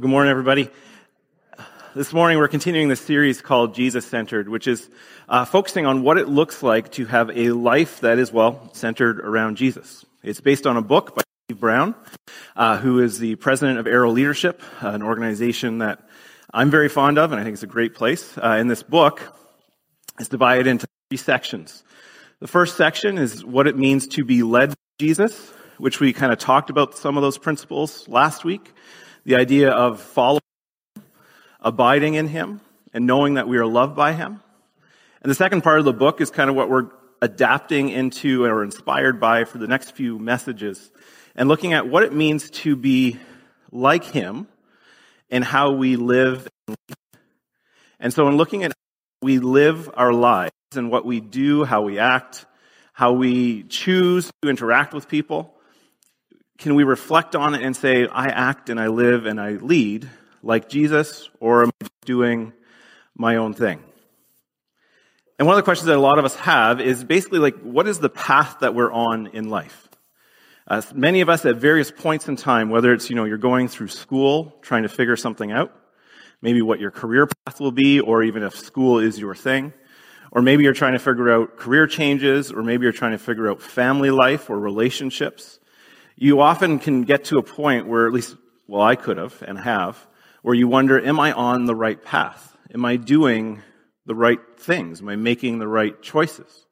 Well, good morning, everybody. This morning we're continuing the series called Jesus Centered, which is uh, focusing on what it looks like to have a life that is, well, centered around Jesus. It's based on a book by Steve Brown, uh, who is the president of Arrow Leadership, uh, an organization that I'm very fond of, and I think it's a great place. Uh, in this book, it's divided into three sections. The first section is what it means to be led by Jesus, which we kind of talked about some of those principles last week the idea of following, abiding in Him, and knowing that we are loved by Him. And the second part of the book is kind of what we're adapting into or inspired by for the next few messages and looking at what it means to be like Him and how we live. And so in looking at how we live our lives and what we do, how we act, how we choose to interact with people, can we reflect on it and say, I act and I live and I lead like Jesus, or am I doing my own thing? And one of the questions that a lot of us have is basically like, what is the path that we're on in life? Uh, many of us at various points in time, whether it's, you know, you're going through school, trying to figure something out, maybe what your career path will be, or even if school is your thing, or maybe you're trying to figure out career changes, or maybe you're trying to figure out family life or relationships, you often can get to a point where, at least, well, I could have and have, where you wonder, am I on the right path? Am I doing the right things? Am I making the right choices?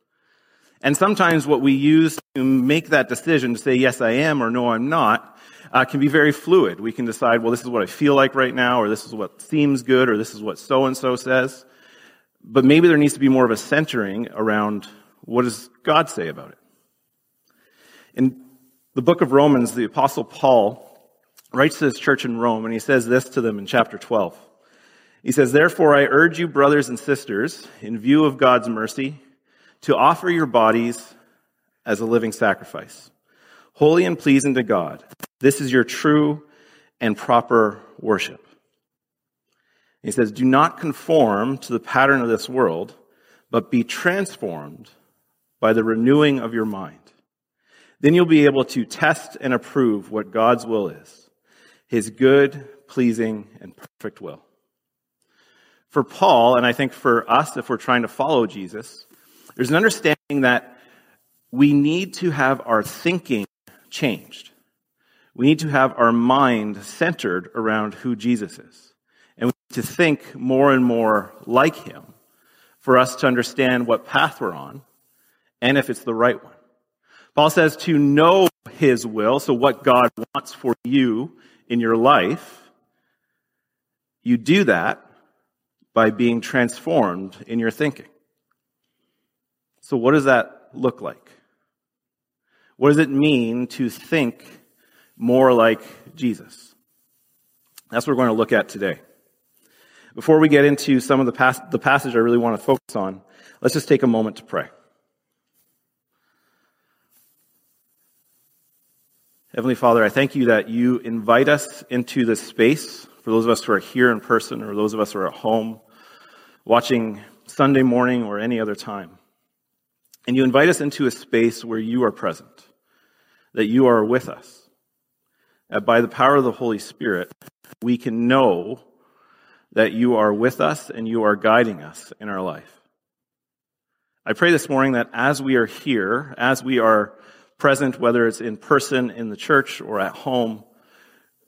And sometimes what we use to make that decision to say, yes, I am, or no, I'm not, uh, can be very fluid. We can decide, well, this is what I feel like right now, or this is what seems good, or this is what so and so says. But maybe there needs to be more of a centering around what does God say about it? And the book of Romans, the apostle Paul writes to his church in Rome and he says this to them in chapter 12. He says, Therefore I urge you, brothers and sisters, in view of God's mercy, to offer your bodies as a living sacrifice, holy and pleasing to God. This is your true and proper worship. He says, Do not conform to the pattern of this world, but be transformed by the renewing of your mind then you'll be able to test and approve what God's will is his good, pleasing, and perfect will. For Paul, and I think for us, if we're trying to follow Jesus, there's an understanding that we need to have our thinking changed. We need to have our mind centered around who Jesus is. And we need to think more and more like him for us to understand what path we're on and if it's the right one. Paul says to know his will, so what God wants for you in your life, you do that by being transformed in your thinking. So what does that look like? What does it mean to think more like Jesus? That's what we're going to look at today. Before we get into some of the, pas- the passage I really want to focus on, let's just take a moment to pray. Heavenly Father, I thank you that you invite us into this space for those of us who are here in person or those of us who are at home watching Sunday morning or any other time. And you invite us into a space where you are present, that you are with us. That by the power of the Holy Spirit, we can know that you are with us and you are guiding us in our life. I pray this morning that as we are here, as we are present, whether it's in person in the church or at home,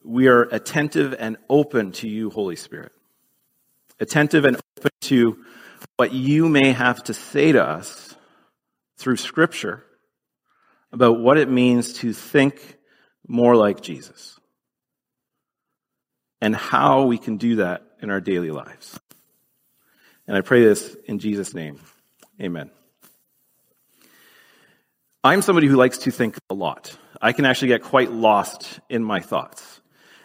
we are attentive and open to you, Holy Spirit. Attentive and open to what you may have to say to us through Scripture about what it means to think more like Jesus and how we can do that in our daily lives. And I pray this in Jesus' name. Amen. I'm somebody who likes to think a lot. I can actually get quite lost in my thoughts.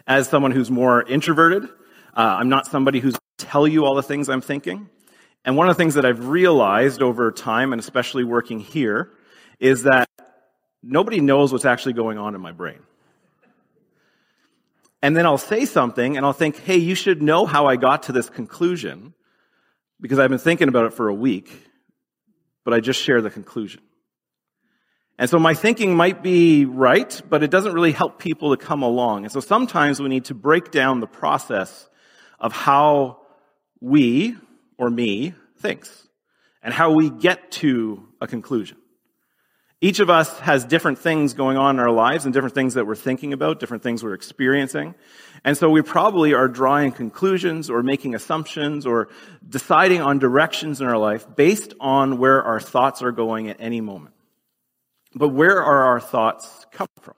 As someone who's more introverted, uh, I'm not somebody who's tell you all the things I'm thinking. And one of the things that I've realized over time, and especially working here, is that nobody knows what's actually going on in my brain. And then I'll say something and I'll think, hey, you should know how I got to this conclusion because I've been thinking about it for a week, but I just share the conclusion. And so my thinking might be right, but it doesn't really help people to come along. And so sometimes we need to break down the process of how we, or me, thinks, and how we get to a conclusion. Each of us has different things going on in our lives and different things that we're thinking about, different things we're experiencing. And so we probably are drawing conclusions or making assumptions or deciding on directions in our life based on where our thoughts are going at any moment. But where are our thoughts coming from?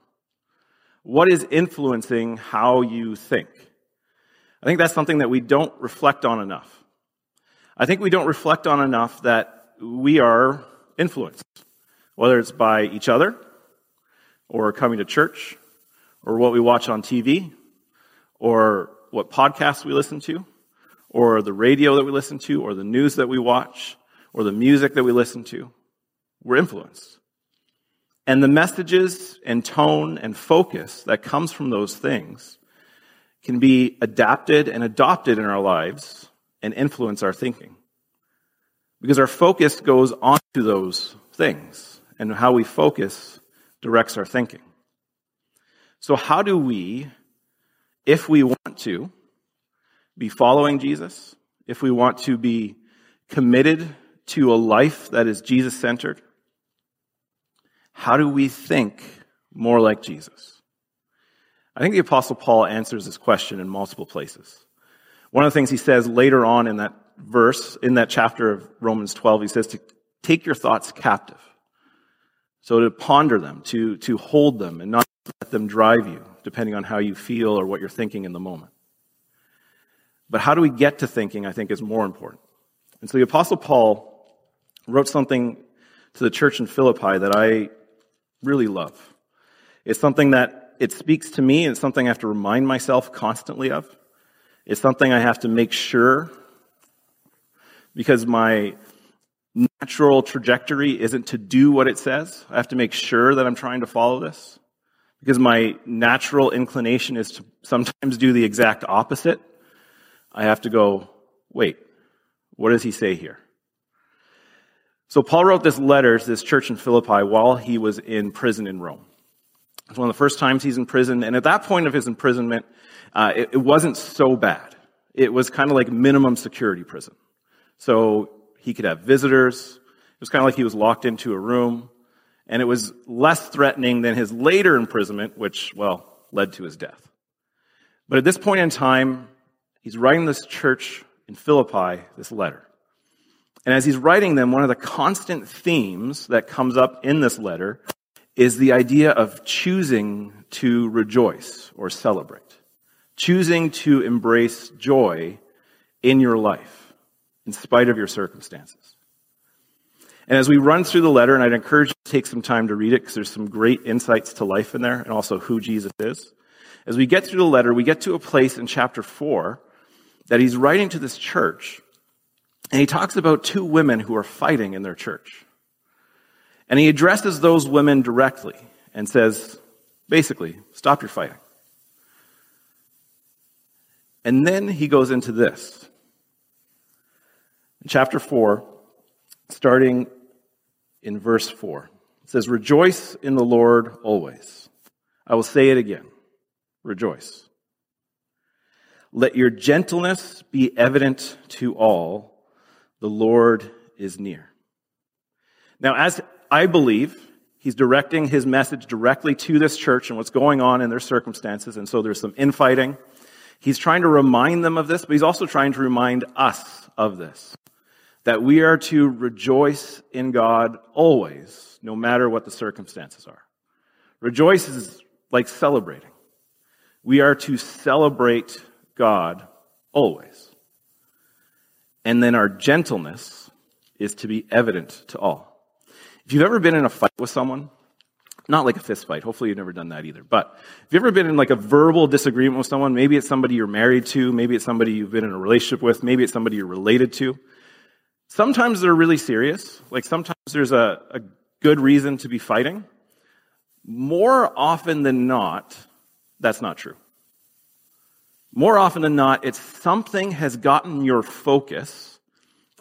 What is influencing how you think? I think that's something that we don't reflect on enough. I think we don't reflect on enough that we are influenced, whether it's by each other, or coming to church, or what we watch on TV, or what podcasts we listen to, or the radio that we listen to, or the news that we watch, or the music that we listen to. We're influenced. And the messages and tone and focus that comes from those things can be adapted and adopted in our lives and influence our thinking. Because our focus goes on to those things, and how we focus directs our thinking. So, how do we, if we want to, be following Jesus, if we want to be committed to a life that is Jesus centered, how do we think more like Jesus? I think the Apostle Paul answers this question in multiple places. One of the things he says later on in that verse, in that chapter of Romans 12, he says to take your thoughts captive. So to ponder them, to, to hold them, and not let them drive you, depending on how you feel or what you're thinking in the moment. But how do we get to thinking, I think, is more important. And so the Apostle Paul wrote something to the church in Philippi that I really love. It's something that it speaks to me and it's something I have to remind myself constantly of. It's something I have to make sure because my natural trajectory isn't to do what it says. I have to make sure that I'm trying to follow this because my natural inclination is to sometimes do the exact opposite. I have to go, wait, what does he say here? So Paul wrote this letter to this church in Philippi while he was in prison in Rome. It's one of the first times he's in prison, and at that point of his imprisonment, uh, it, it wasn't so bad. It was kind of like minimum security prison. So he could have visitors. It was kind of like he was locked into a room, and it was less threatening than his later imprisonment, which, well, led to his death. But at this point in time, he's writing this church in Philippi this letter. And as he's writing them, one of the constant themes that comes up in this letter is the idea of choosing to rejoice or celebrate. Choosing to embrace joy in your life, in spite of your circumstances. And as we run through the letter, and I'd encourage you to take some time to read it because there's some great insights to life in there and also who Jesus is. As we get through the letter, we get to a place in chapter 4 that he's writing to this church, and he talks about two women who are fighting in their church. And he addresses those women directly and says, basically, stop your fighting. And then he goes into this. In chapter 4, starting in verse 4, it says, Rejoice in the Lord always. I will say it again. Rejoice. Let your gentleness be evident to all. The Lord is near. Now, as I believe he's directing his message directly to this church and what's going on in their circumstances. And so there's some infighting. He's trying to remind them of this, but he's also trying to remind us of this. That we are to rejoice in God always, no matter what the circumstances are. Rejoice is like celebrating. We are to celebrate God always. And then our gentleness is to be evident to all. If you've ever been in a fight with someone, not like a fist fight, hopefully you've never done that either, but if you've ever been in like a verbal disagreement with someone, maybe it's somebody you're married to, maybe it's somebody you've been in a relationship with, maybe it's somebody you're related to. Sometimes they're really serious. Like sometimes there's a, a good reason to be fighting. More often than not, that's not true. More often than not, it's something has gotten your focus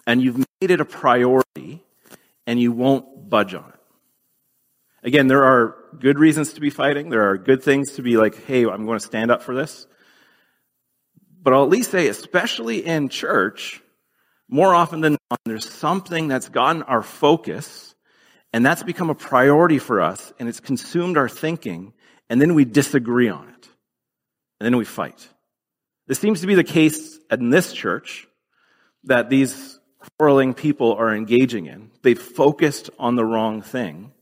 and you've made it a priority and you won't budge on it. Again, there are good reasons to be fighting. There are good things to be like, hey, I'm going to stand up for this. But I'll at least say, especially in church, more often than not, there's something that's gotten our focus and that's become a priority for us and it's consumed our thinking and then we disagree on it. And then we fight. This seems to be the case in this church that these quarreling people are engaging in. They've focused on the wrong thing.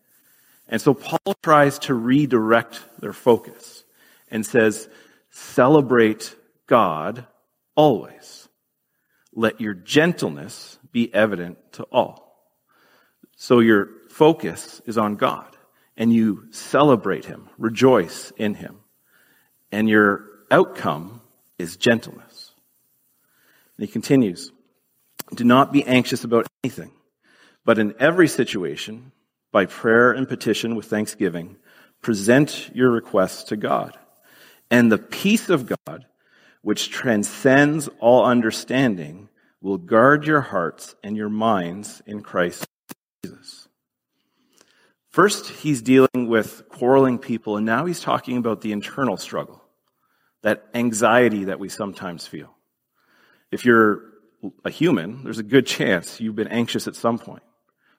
And so Paul tries to redirect their focus and says, celebrate God always. Let your gentleness be evident to all. So your focus is on God and you celebrate Him, rejoice in Him. And your outcome is gentleness. And he continues, do not be anxious about anything, but in every situation, by prayer and petition with thanksgiving, present your requests to God. And the peace of God, which transcends all understanding, will guard your hearts and your minds in Christ Jesus. First, he's dealing with quarreling people, and now he's talking about the internal struggle, that anxiety that we sometimes feel. If you're a human, there's a good chance you've been anxious at some point.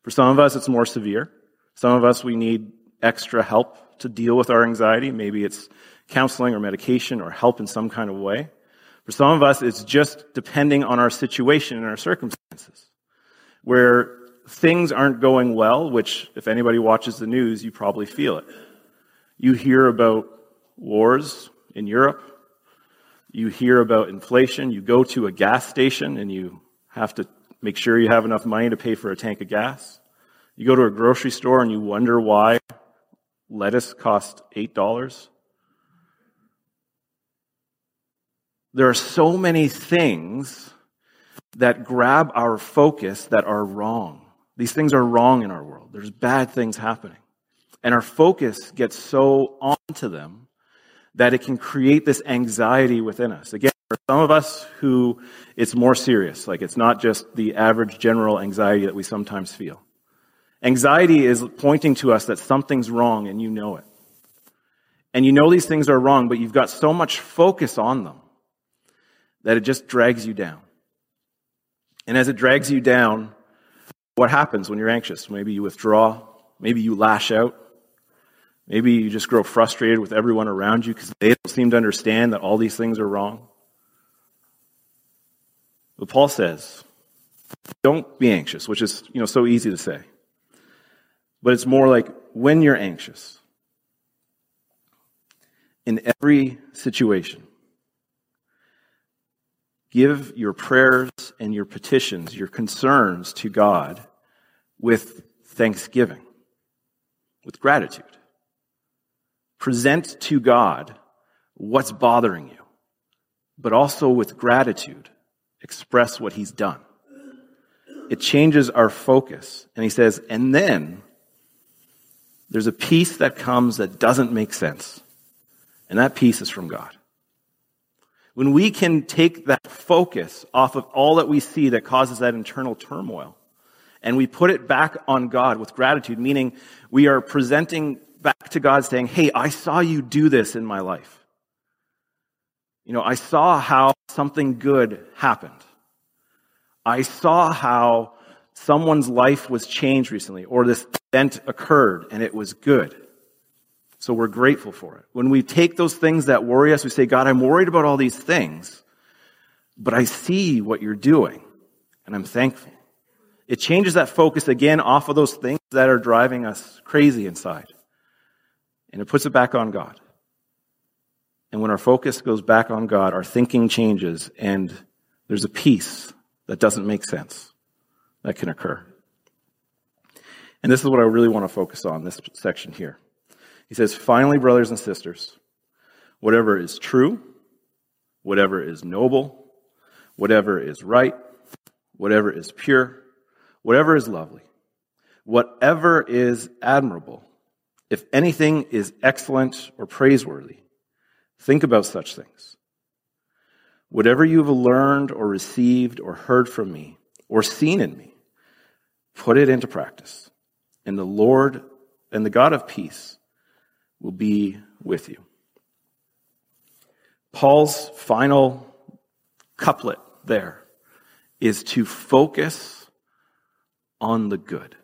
For some of us, it's more severe. Some of us, we need extra help to deal with our anxiety. Maybe it's counseling or medication or help in some kind of way. For some of us, it's just depending on our situation and our circumstances, where things aren't going well, which if anybody watches the news, you probably feel it. You hear about wars in Europe. You hear about inflation. You go to a gas station and you have to make sure you have enough money to pay for a tank of gas. You go to a grocery store and you wonder why lettuce costs $8. There are so many things that grab our focus that are wrong. These things are wrong in our world. There's bad things happening. And our focus gets so onto them that it can create this anxiety within us. Again, for some of us who it's more serious, like it's not just the average general anxiety that we sometimes feel. Anxiety is pointing to us that something's wrong and you know it. And you know these things are wrong, but you've got so much focus on them that it just drags you down. And as it drags you down, what happens when you're anxious? Maybe you withdraw. Maybe you lash out. Maybe you just grow frustrated with everyone around you because they don't seem to understand that all these things are wrong. But Paul says, don't be anxious, which is, you know, so easy to say. But it's more like when you're anxious, in every situation, Give your prayers and your petitions, your concerns to God with thanksgiving, with gratitude. Present to God what's bothering you, but also with gratitude, express what He's done. It changes our focus. And He says, and then there's a peace that comes that doesn't make sense. And that peace is from God. When we can take that focus off of all that we see that causes that internal turmoil and we put it back on God with gratitude, meaning we are presenting back to God saying, Hey, I saw you do this in my life. You know, I saw how something good happened. I saw how someone's life was changed recently or this event occurred and it was good. So we're grateful for it. When we take those things that worry us, we say, God, I'm worried about all these things, but I see what you're doing and I'm thankful. It changes that focus again off of those things that are driving us crazy inside. And it puts it back on God. And when our focus goes back on God, our thinking changes and there's a peace that doesn't make sense that can occur. And this is what I really want to focus on, this section here. He says, finally, brothers and sisters, whatever is true, whatever is noble, whatever is right, whatever is pure, whatever is lovely, whatever is admirable, if anything is excellent or praiseworthy, think about such things. Whatever you have learned or received or heard from me or seen in me, put it into practice, and the Lord and the God of peace will be with you. Paul's final couplet there is to focus on the good.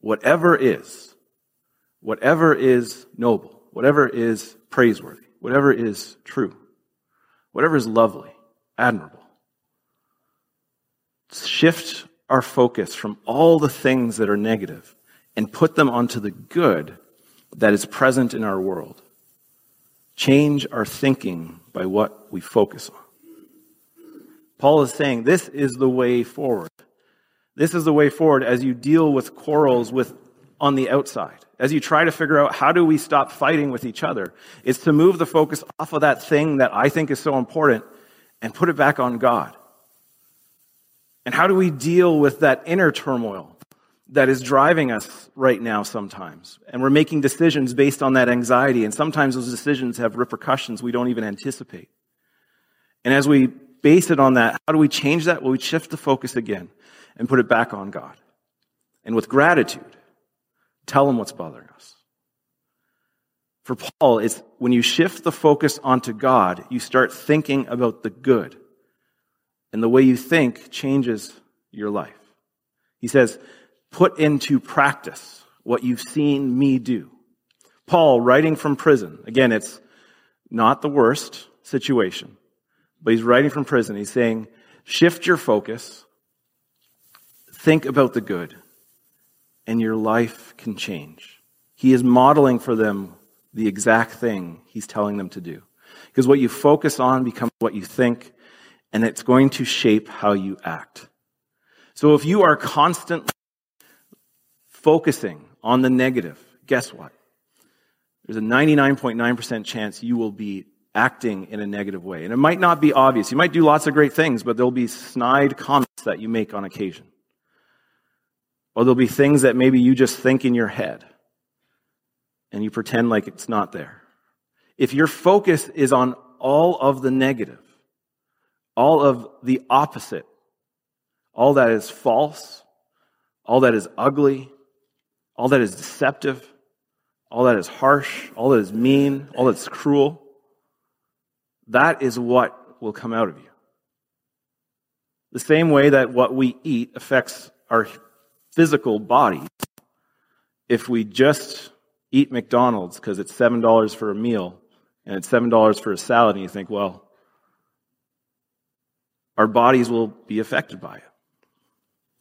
Whatever is, whatever is noble, whatever is praiseworthy, whatever is true, whatever is lovely, admirable. Shift our focus from all the things that are negative and put them onto the good that is present in our world. Change our thinking by what we focus on. Paul is saying this is the way forward. This is the way forward as you deal with quarrels with on the outside. As you try to figure out how do we stop fighting with each other, is to move the focus off of that thing that I think is so important and put it back on God. And how do we deal with that inner turmoil that is driving us right now sometimes? And we're making decisions based on that anxiety, and sometimes those decisions have repercussions we don't even anticipate. And as we base it on that, how do we change that? Well, we shift the focus again and put it back on God. And with gratitude, tell him what's bothering us. For Paul, it's when you shift the focus onto God, you start thinking about the good and the way you think changes your life. He says, put into practice what you've seen me do. Paul, writing from prison, again, it's not the worst situation, but he's writing from prison. He's saying, shift your focus, think about the good, and your life can change. He is modeling for them the exact thing he's telling them to do. Because what you focus on becomes what you think, and it's going to shape how you act. So if you are constantly focusing on the negative, guess what? There's a 99.9% chance you will be acting in a negative way. And it might not be obvious. You might do lots of great things, but there'll be snide comments that you make on occasion. Or there'll be things that maybe you just think in your head and you pretend like it's not there. If your focus is on all of the negative, all of the opposite, all that is false, all that is ugly, all that is deceptive, all that is harsh, all that is mean, all that's cruel, that is what will come out of you. The same way that what we eat affects our physical body. If we just eat McDonald's because it's $7 for a meal and it's $7 for a salad, and you think, well, our bodies will be affected by it.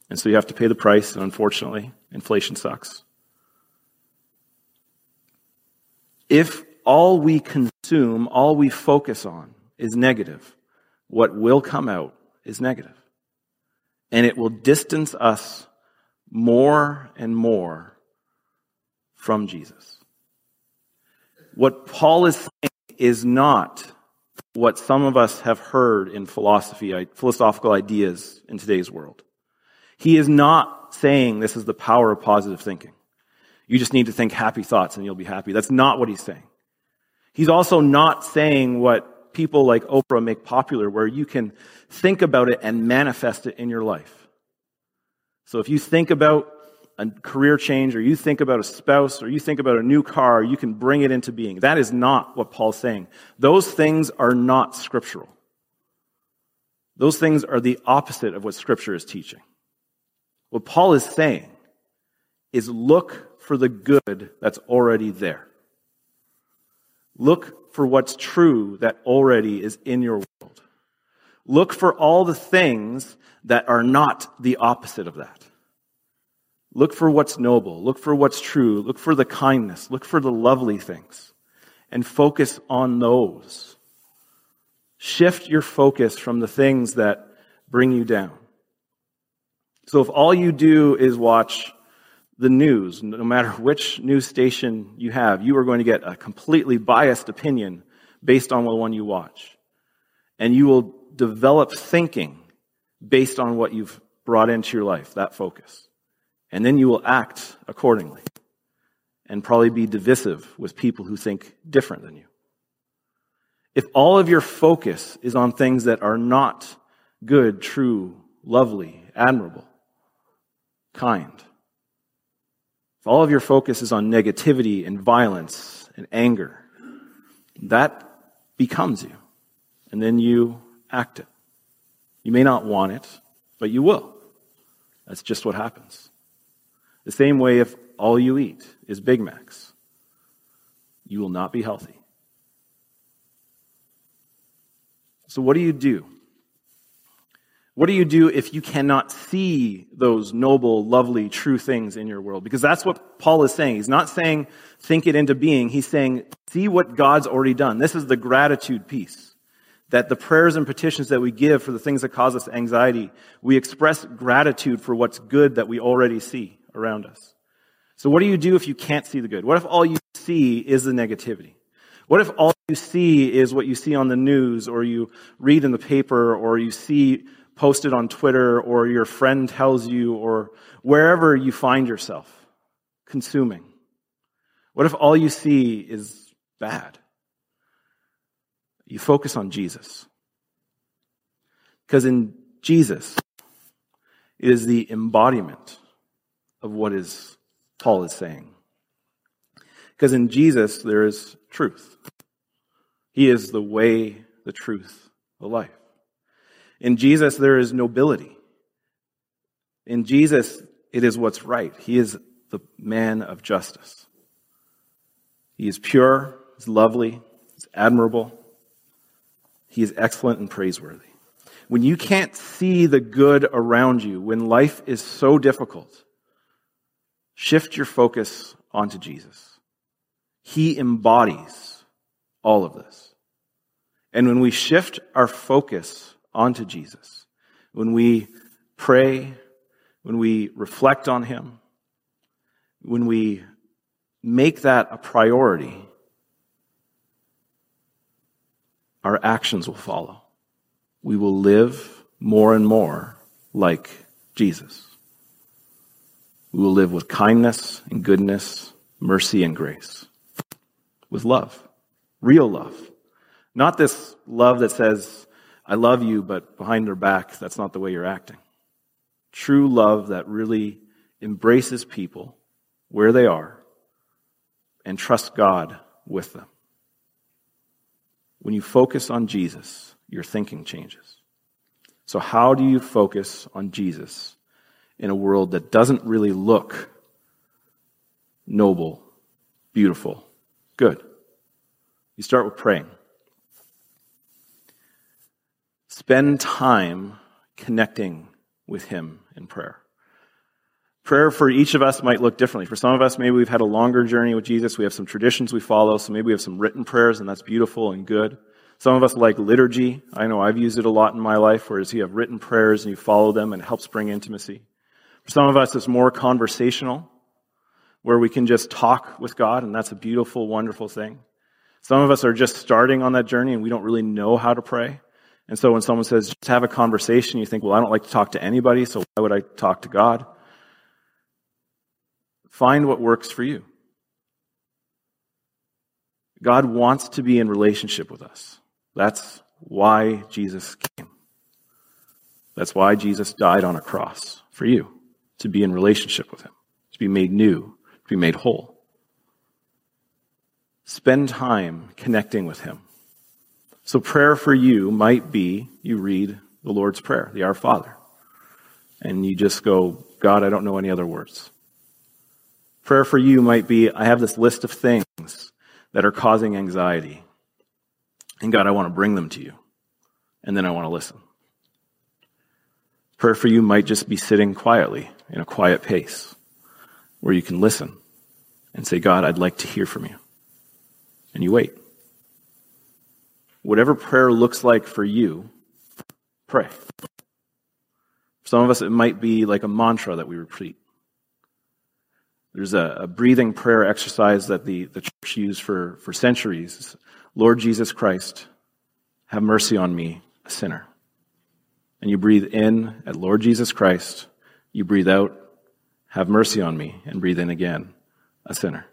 And so you have to pay the price, and unfortunately, inflation sucks. If all we consume, all we focus on is negative, what will come out is negative. And it will distance us more and more from Jesus. What Paul is saying is not what some of us have heard in philosophy, philosophical ideas in today's world. He is not saying this is the power of positive thinking. You just need to think happy thoughts and you'll be happy. That's not what he's saying. He's also not saying what people like Oprah make popular, where you can think about it and manifest it in your life. So if you think about a career change or you think about a spouse or you think about a new car, you can bring it into being. That is not what Paul's saying. Those things are not scriptural. Those things are the opposite of what scripture is teaching. What Paul is saying is look for the good that's already there. Look for what's true that already is in your world. Look for all the things that are not the opposite of that. Look for what's noble. Look for what's true. Look for the kindness. Look for the lovely things. And focus on those. Shift your focus from the things that bring you down. So if all you do is watch the news, no matter which news station you have, you are going to get a completely biased opinion based on the one you watch. And you will develop thinking based on what you've brought into your life, that focus. And then you will act accordingly and probably be divisive with people who think different than you. If all of your focus is on things that are not good, true, lovely, admirable, kind, if all of your focus is on negativity and violence and anger, that becomes you. And then you act it. You may not want it, but you will. That's just what happens. The same way if all you eat is Big Macs, you will not be healthy. So, what do you do? What do you do if you cannot see those noble, lovely, true things in your world? Because that's what Paul is saying. He's not saying think it into being. He's saying see what God's already done. This is the gratitude piece. That the prayers and petitions that we give for the things that cause us anxiety, we express gratitude for what's good that we already see around us. So what do you do if you can't see the good? What if all you see is the negativity? What if all you see is what you see on the news or you read in the paper or you see posted on Twitter or your friend tells you or wherever you find yourself consuming? What if all you see is bad? You focus on Jesus. Because in Jesus is the embodiment of what is Paul is saying. Because in Jesus there is truth. He is the way, the truth, the life. In Jesus there is nobility. In Jesus it is what's right. He is the man of justice. He is pure, he's lovely, he's admirable, he is excellent and praiseworthy. When you can't see the good around you, when life is so difficult, shift your focus onto Jesus. He embodies all of this. And when we shift our focus onto Jesus, when we pray, when we reflect on Him, when we make that a priority, our actions will follow. We will live more and more like Jesus. We will live with kindness and goodness, mercy and grace, with love, real love. Not this love that says, I love you, but behind their back, that's not the way you're acting. True love that really embraces people where they are and trusts God with them. When you focus on Jesus, your thinking changes. So, how do you focus on Jesus in a world that doesn't really look noble, beautiful, good? You start with praying. Spend time connecting with Him in prayer. Prayer for each of us might look differently. For some of us, maybe we've had a longer journey with Jesus. We have some traditions we follow, so maybe we have some written prayers, and that's beautiful and good. Some of us like liturgy. I know I've used it a lot in my life, whereas you have written prayers and you follow them and it helps bring intimacy. For some of us, it's more conversational, where we can just talk with God, and that's a beautiful, wonderful thing. Some of us are just starting on that journey and we don't really know how to pray. And so when someone says, just have a conversation, you think, well, I don't like to talk to anybody, so why would I talk to God? Find what works for you. God wants to be in relationship with us. That's why Jesus came. That's why Jesus died on a cross for you, to be in relationship with Him, to be made new, to be made whole. Spend time connecting with Him. So prayer for you might be you read the Lord's Prayer, the Our Father, and you just go, God, I don't know any other words. Prayer for you might be, I have this list of things that are causing anxiety. And God, I want to bring them to you. And then I want to listen. Prayer for you might just be sitting quietly in a quiet pace where you can listen and say, God, I'd like to hear from you. And you wait. Whatever prayer looks like for you, pray. For some of us, it might be like a mantra that we repeat. There's a, a, breathing prayer exercise that the, the church used for, for centuries. Lord Jesus Christ, have mercy on me, a sinner. And you breathe in at Lord Jesus Christ. You breathe out, have mercy on me, and breathe in again, a sinner.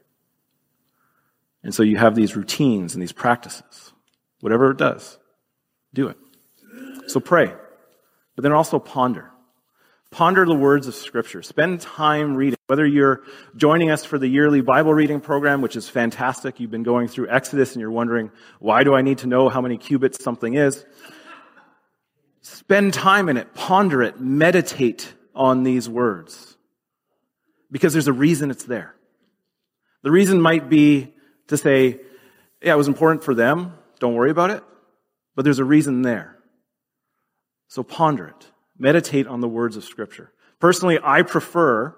And so you have these routines and these practices. Whatever it does, do it. So pray, but then also ponder. Ponder the words of Scripture. Spend time reading Whether you're joining us for the yearly Bible reading program, which is fantastic, you've been going through Exodus and you're wondering, why do I need to know how many cubits something is? Spend time in it, ponder it, meditate on these words. Because there's a reason it's there. The reason might be to say, yeah, it was important for them, don't worry about it, but there's a reason there. So ponder it. Meditate on the words of Scripture. Personally, I prefer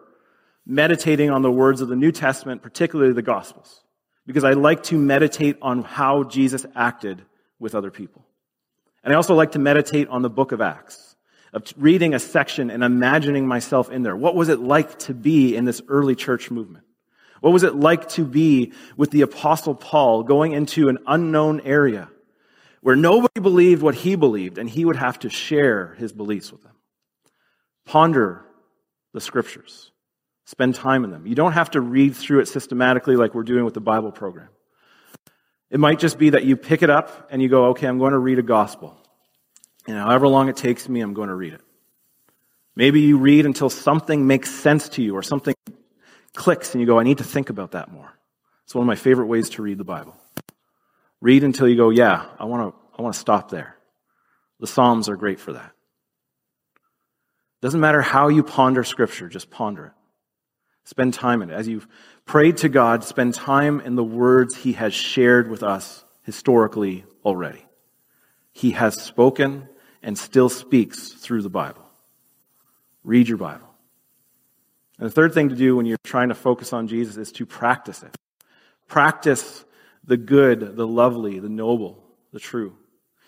meditating on the words of the New Testament, particularly the Gospels, because I like to meditate on how Jesus acted with other people. And I also like to meditate on the book of Acts, of reading a section and imagining myself in there. What was it like to be in this early church movement? What was it like to be with the apostle Paul going into an unknown area where nobody believed what he believed and he would have to share his beliefs with them? Ponder the scriptures. Spend time in them. You don't have to read through it systematically like we're doing with the Bible program. It might just be that you pick it up and you go, okay, I'm going to read a gospel. And however long it takes me, I'm going to read it. Maybe you read until something makes sense to you or something clicks and you go, I need to think about that more. It's one of my favorite ways to read the Bible. Read until you go, yeah, I want to, I want to stop there. The Psalms are great for that. Doesn't matter how you ponder scripture, just ponder it. Spend time in it. As you've prayed to God, spend time in the words He has shared with us historically already. He has spoken and still speaks through the Bible. Read your Bible. And the third thing to do when you're trying to focus on Jesus is to practice it. Practice the good, the lovely, the noble, the true.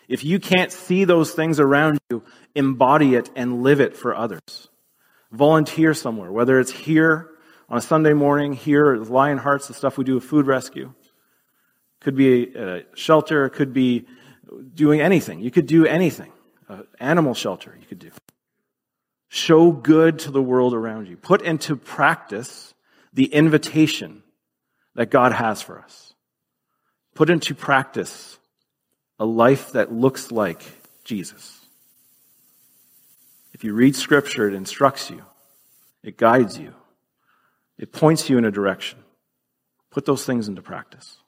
If you can't see those things around you, embody it and live it for others. Volunteer somewhere, whether it's here on a Sunday morning here at Lion Hearts, the stuff we do with food rescue. Could be a shelter, could be doing anything. You could do anything. Animal shelter, you could do. Show good to the world around you. Put into practice the invitation that God has for us. Put into practice a life that looks like Jesus. If you read Scripture, it instructs you, it guides you. It points you in a direction. Put those things into practice.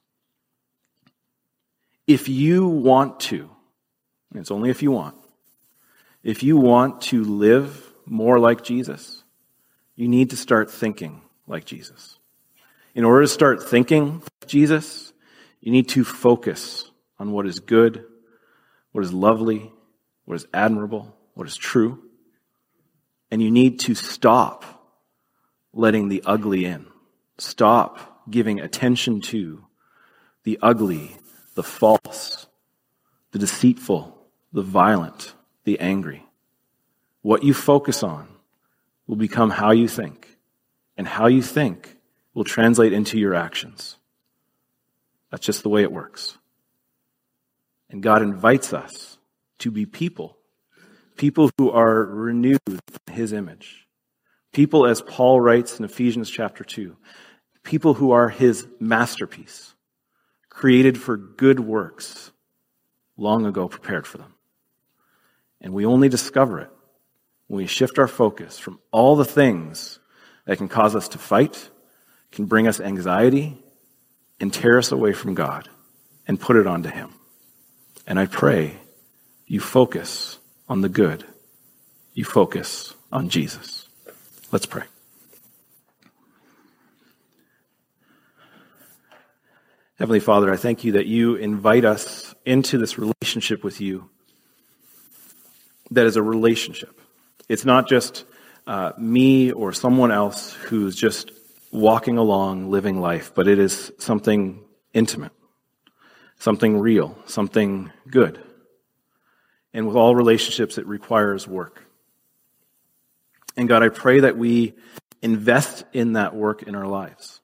If you want to, it's only if you want, if you want to live more like Jesus, you need to start thinking like Jesus. In order to start thinking like Jesus, you need to focus on what is good, what is lovely, what is admirable, what is true. And you need to stop letting the ugly in. Stop giving attention to the ugly, the false, the deceitful, the violent, the angry. What you focus on will become how you think, and how you think will translate into your actions. That's just the way it works. And God invites us to be people, people who are renewed in His image. People, as Paul writes in Ephesians chapter 2, people who are his masterpiece, created for good works, long ago prepared for them. And we only discover it when we shift our focus from all the things that can cause us to fight, can bring us anxiety, and tear us away from God, and put it onto Him. And I pray you focus on the good. You focus on Jesus. Let's pray. Heavenly Father, I thank you that you invite us into this relationship with you that is a relationship. It's not just uh, me or someone else who's just walking along, living life, but it is something intimate, something real, something good. And with all relationships, it requires work. And God, I pray that we invest in that work in our lives.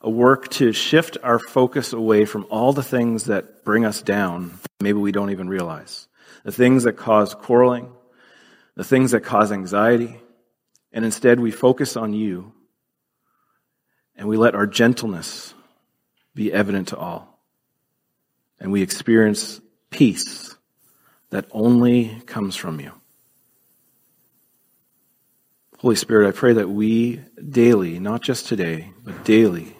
A work to shift our focus away from all the things that bring us down, maybe we don't even realize. The things that cause quarreling, the things that cause anxiety, and instead we focus on you and we let our gentleness be evident to all. And we experience peace that only comes from you. Holy Spirit, I pray that we daily, not just today, but daily,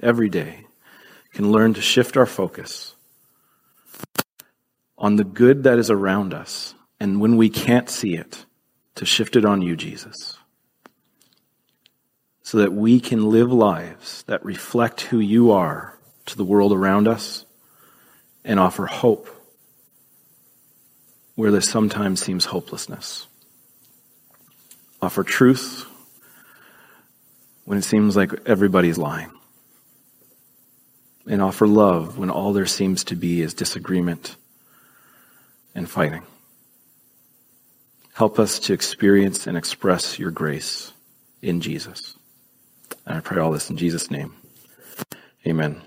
every day, can learn to shift our focus on the good that is around us, and when we can't see it, to shift it on you, Jesus so that we can live lives that reflect who you are to the world around us and offer hope where there sometimes seems hopelessness. Offer truth when it seems like everybody's lying. And offer love when all there seems to be is disagreement and fighting. Help us to experience and express your grace in Jesus. And I pray all this in Jesus' name. Amen.